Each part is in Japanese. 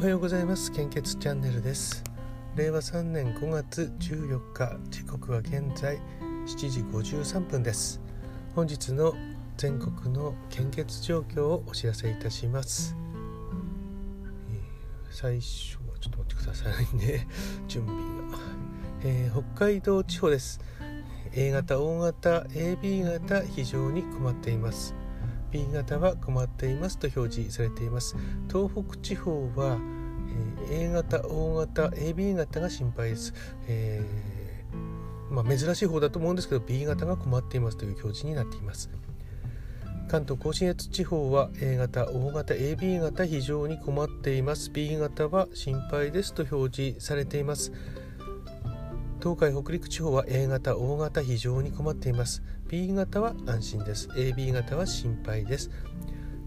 おはようございます。献血チャンネルです。令和3年5月14日時刻は現在7時53分です。本日の全国の献血状況をお知らせいたします、最初はちょっと待ってくださいね。準備が、えー、北海道地方です。A 型 O 型 AB 型非常に困っています。B 型は困っていますと表示されています。東北地方は、え、A 型 O 型 AB 型が心配です、えー、まあ、珍しい方だと思うんですけど B 型が困っていますという表示になっています。関東甲信越地方は A 型 O 型 AB 型非常に困っています。B 型は心配ですと表示されています。東海北陸地方は A 型 O 型非常に困っています。B 型は安心です。AB 型は心配です。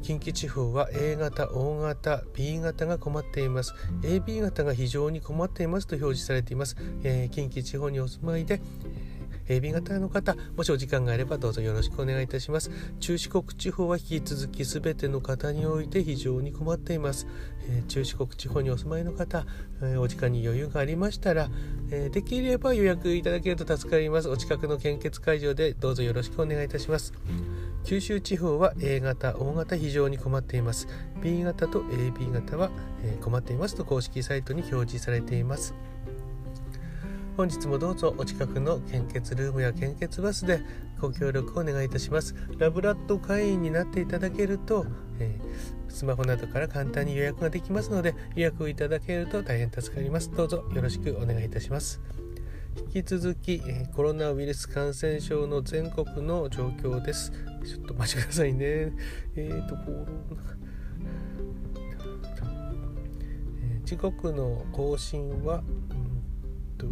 近畿地方は A 型 O 型 B 型が困っています。AB 型が非常に困っていますと表示されています、えー、近畿地方にお住まいで AB 型の方もしお時間があればどうぞよろしくお願いいたします。中四国地方は引き続き全ての方において非常に困っています、えー、中四国地方にお住まいの方、えー、お時間に余裕がありましたら、えー、できれば予約いただけると助かります。お近くの献血会場でどうぞよろしくお願いいたします。九州地方は A 型、O 型非常に困っています。B 型と AB 型は、え困っていますと公式サイトに表示されています。本日もどうぞお近くの献血ルームや献血バスでご協力をお願いいたします。ラブラッド会員になっていただけると、えー、スマホなどから簡単に予約ができますので予約をいただけると大変助かります。どうぞよろしくお願いいたします。引き続き、コロナウイルス感染症の全国の状況です。ちょっと待ちくださいね。えっ、ー、とコロナ。時刻の更新は、うんと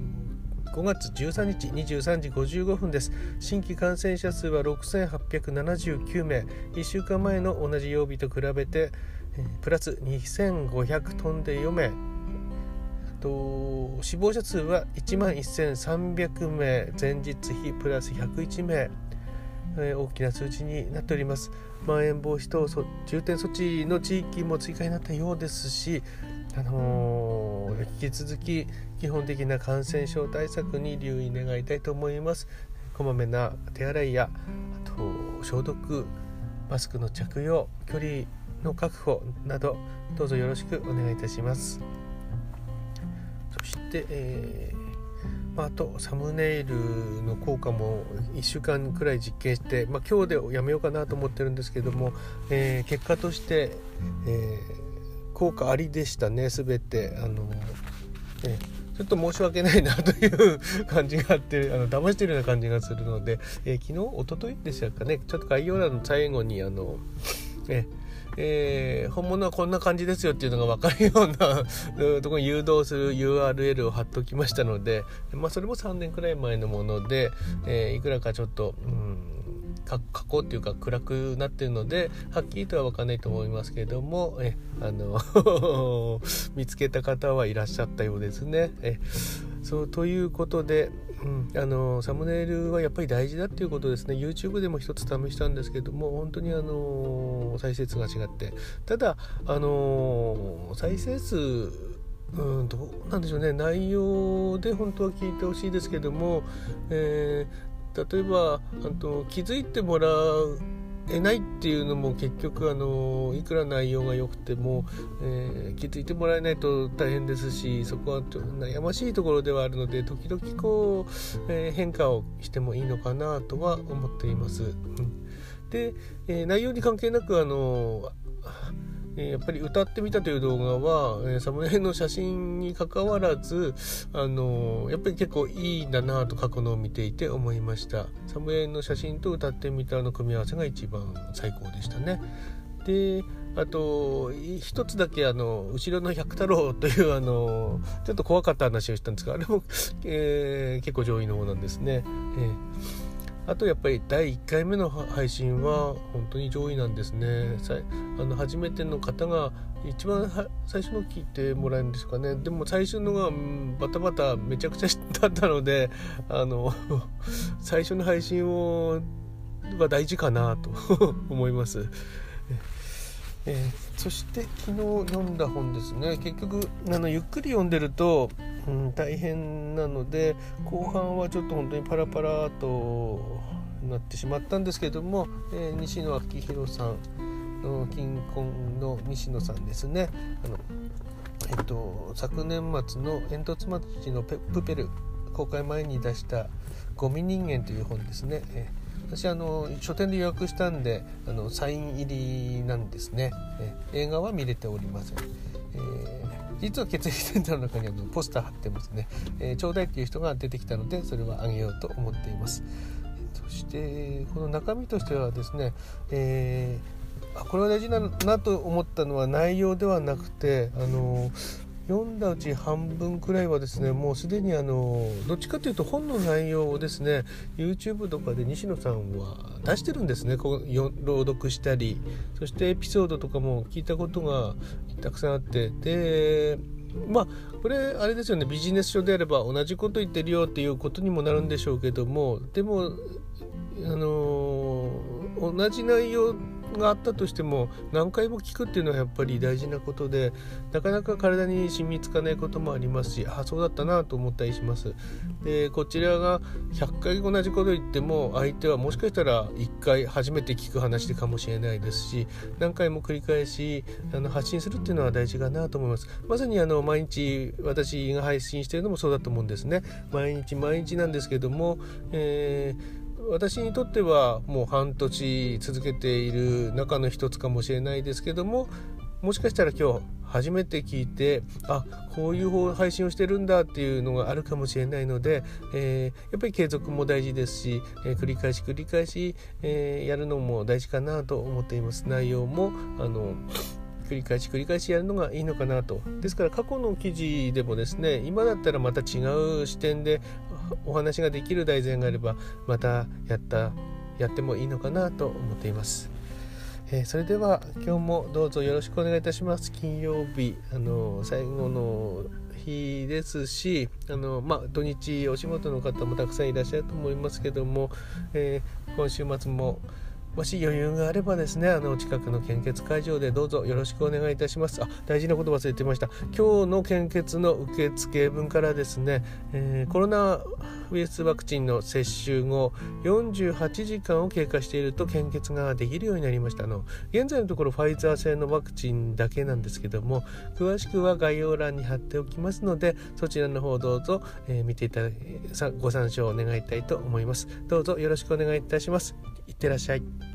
5月13日23時55分です。新規感染者数は6879名。1週間前の同じ曜日と比べてプラス2500トンで4名。と死亡者数は1万1300名。前日比プラス101名。え大きな数字になっております。まん延防止等重点措置の地域も追加になったようですしあのー、引き続き基本的な感染症対策に留意願いたいと思います。こまめな手洗いやあと消毒マスクの着用距離の確保などどうぞよろしくお願いいたします。そして、えーまあ、あとサムネイルの効果も1週間くらい実験して、まあ、今日でやめようかなと思ってるんですけども、えー、結果として、えー効果ありでしたね全て。あの、ね、ちょっと申し訳ないなという感じがあってあの騙してるような感じがするので、えー、昨日おとといでしたかねちょっと概要欄の最後にあの、ええー、本物はこんな感じですよっていうのが分かるような ところに誘導する URL を貼っておきましたので、まあ、それも3年くらい前のもので、えー、いくらかちょっと、うん加工っていうか暗くなってるのではっきりとは分かんないと思いますけれどもえあの 見つけた方はいらっしゃったようですね。えそうということで、うん、あのサムネイルはやっぱり大事だっていうことですね。YouTube でも一つ試したんですけども本当にあの再生数が違って。ただあの再生数うん、どうなんでしょうね。内容で本当は聞いてほしいですけども、え例えばあと気づいてもらうえないっていうのも結局あのいくら内容が良くても、えー、気づいてもらえないと大変ですしそこは悩ましいところではあるので時々こう、えー、変化をしてもいいのかなとは思っています。うん、で、えー、内容に関係なくあのやっぱり歌ってみたという動画は、サムネイルの写真にかかわらず、あのやっぱり結構いいんだなと過去のを見ていて思いました。サムネイルの写真と歌ってみたの組み合わせが一番最高でしたね。であと一つだけあの後ろの百太郎というあのちょっと怖かった話をしたんですがあれも、えー、結構上位の方なんですね。えー。あとやっぱり第1回目の配信は本当に上位なんですね。あの初めての方が一番最初の聞いてもらえるんですかね。でも最初のが、バタバタめちゃくちゃだったので、あの 最初の配信をは大事かなと思います。えー、そして昨日読んだ本ですね結局あのゆっくり読んでると、うん、大変なので後半はちょっと本当にパラパラとなってしまったんですけども、えー、西野昭弘さんの金婚の西野さんですねあの、えっと、昨年末の煙突町のプペル公開前に出した「ゴミ人間」という本ですね。えー私あの書店で予約したんであのサイン入りなんですね、映画は見れておりません、えー、実は血液センターの中にあのポスター貼ってますね、えー、ちょうだいっていう人が出てきたのでそれはあげようと思っています。そしてこの中身としてはですね、えー、これは大事だなと思ったのは内容ではなくてあの読んだうち半分くらいはですねもうすでにあのどっちかというと本の内容をですね YouTube とかで西野さんは出してるんですね。こう朗読したりそしてエピソードとかも聞いたことがたくさんあって。でまあこれあれですよね。ビジネス書であれば同じこと言ってるよっていうことにもなるんでしょうけどもでもあの同じ内容があったとしても何回も聞くっていうのはやっぱり大事なことでなかなか体に染みつかないこともありますしあそうだったなと思ったりします。でこちらが100回同じこと言っても相手はもしかしたら1回初めて聞く話かもしれないですし何回も繰り返しあの発信するっていうのは大事かなと思います。まさにあの毎日私が配信してるのもそうだと思うんですね。毎日毎日なんですけども、えー私にとってはもう半年続けている中の一つかもしれないですけどももしかしたら今日初めて聞いてあこういう配信をしてるんだっていうのがあるかもしれないので、えー、やっぱり継続も大事ですし、えー、繰り返し繰り返し、えー、やるのも大事かなと思っています。内容もあの繰り返し繰り返しやるのがいいのかなと。ですから過去の記事でもですね今だったらまた違う視点でお話ができる題材があればまたやったやってもいいのかなと思っています。えー、それでは今日もどうぞよろしくお願いいたします。金曜日あの最後の日ですしあの、まあ、土日お仕事の方もたくさんいらっしゃると思いますけども、えー、今週末ももし余裕があればですねあの近くの献血会場でどうぞよろしくお願いいたします。あ大事なこと忘れてました。今日の献血の受付分からですね、えー、コロナウイルスワクチンの接種後48時間を経過していると献血ができるようになりました。あの現在のところファイザー製のワクチンだけなんですけども詳しくは概要欄に貼っておきますのでそちらの方どうぞ、えー、見ていただきご参照お願いたいと思います。どうぞよろしくお願いいたします。いってらっしゃい。